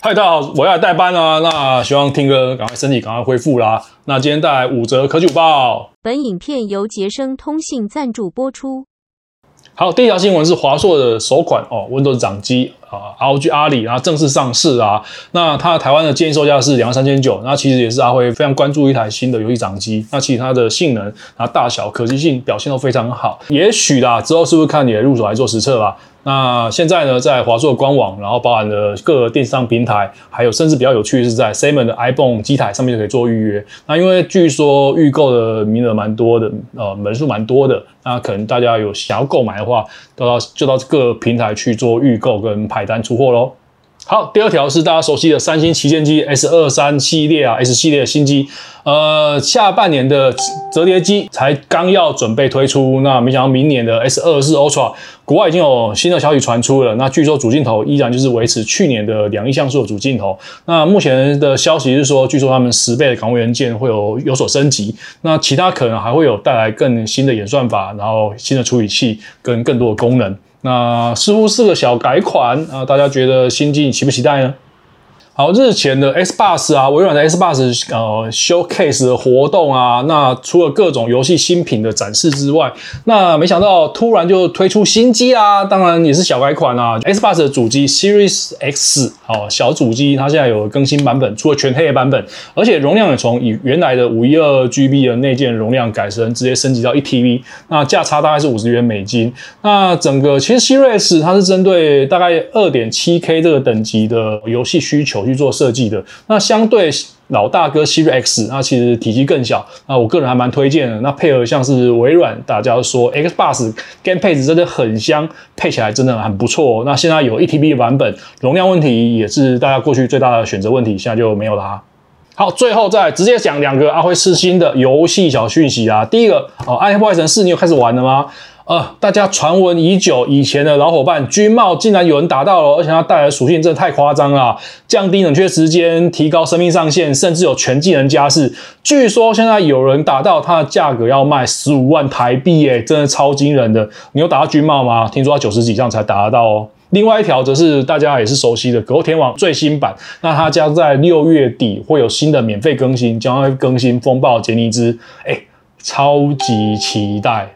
嗨，大家好，我要来代班啊。那希望听哥赶快身体赶快恢复啦。那今天带来五折科技午报。本影片由杰生通信赞助播出。好，第一条新闻是华硕的首款哦，Windows 掌机啊，ROG Ally，然后正式上市啊。那它台湾的建议售价是两万三千九。那其实也是阿辉非常关注一台新的游戏掌机。那其实它的性能、然后大小、可及性表现都非常好。也许啦，之后是不是看你的入手来做实测吧？那现在呢，在华硕官网，然后包含了各个电商平台，还有甚至比较有趣的是在 Simon 的 iPhone 机台上面就可以做预约。那因为据说预购的名额蛮多的，呃，门数蛮多的，那可能大家有想要购买的话，都到就到各平台去做预购跟拍买单出货喽。好，第二条是大家熟悉的三星旗舰机 S 二三系列啊，S 系列的新机，呃，下半年的折叠机才刚要准备推出，那没想到明年的 S 二四 Ultra，国外已经有新的消息传出了，那据说主镜头依然就是维持去年的两亿像素的主镜头，那目前的消息是说，据说他们十倍的感光元件会有有所升级，那其他可能还会有带来更新的演算法，然后新的处理器跟更多的功能。那似乎是个小改款啊，大家觉得新机期不期待呢？好，日前的 Xbox 啊，微软的 Xbox 呃 Showcase 的活动啊，那除了各种游戏新品的展示之外，那没想到突然就推出新机啊，当然也是小改款啊。Xbox 的主机 Series X 哦，小主机它现在有更新版本，出了全黑的版本，而且容量也从以原来的五一二 GB 的内建容量改成直接升级到一 TB，那价差大概是五十元美金。那整个其实 Series 它是针对大概二点七 K 这个等级的游戏需求。去做设计的，那相对老大哥 Siri X，那其实体积更小，那我个人还蛮推荐的。那配合像是微软，大家说 Xbox Game 配置真的很香，配起来真的很不错。那现在有一 TB 版本，容量问题也是大家过去最大的选择问题，现在就没有了啊。好，最后再直接讲两个阿辉试新的游戏小讯息啊。第一个哦，《暗黑破坏神四》你有开始玩了吗？呃，大家传闻已久，以前的老伙伴军帽竟然有人打到了，而且它带来的属性真的太夸张了，降低冷却时间，提高生命上限，甚至有全技能加持。据说现在有人打到它的价格要卖十五万台币，耶，真的超惊人的。你有打到军帽吗？听说要九十几这样才打得到哦。另外一条则是大家也是熟悉的《格斗天王》最新版，那它将在六月底会有新的免费更新，将会更新风暴杰尼兹，哎，超级期待。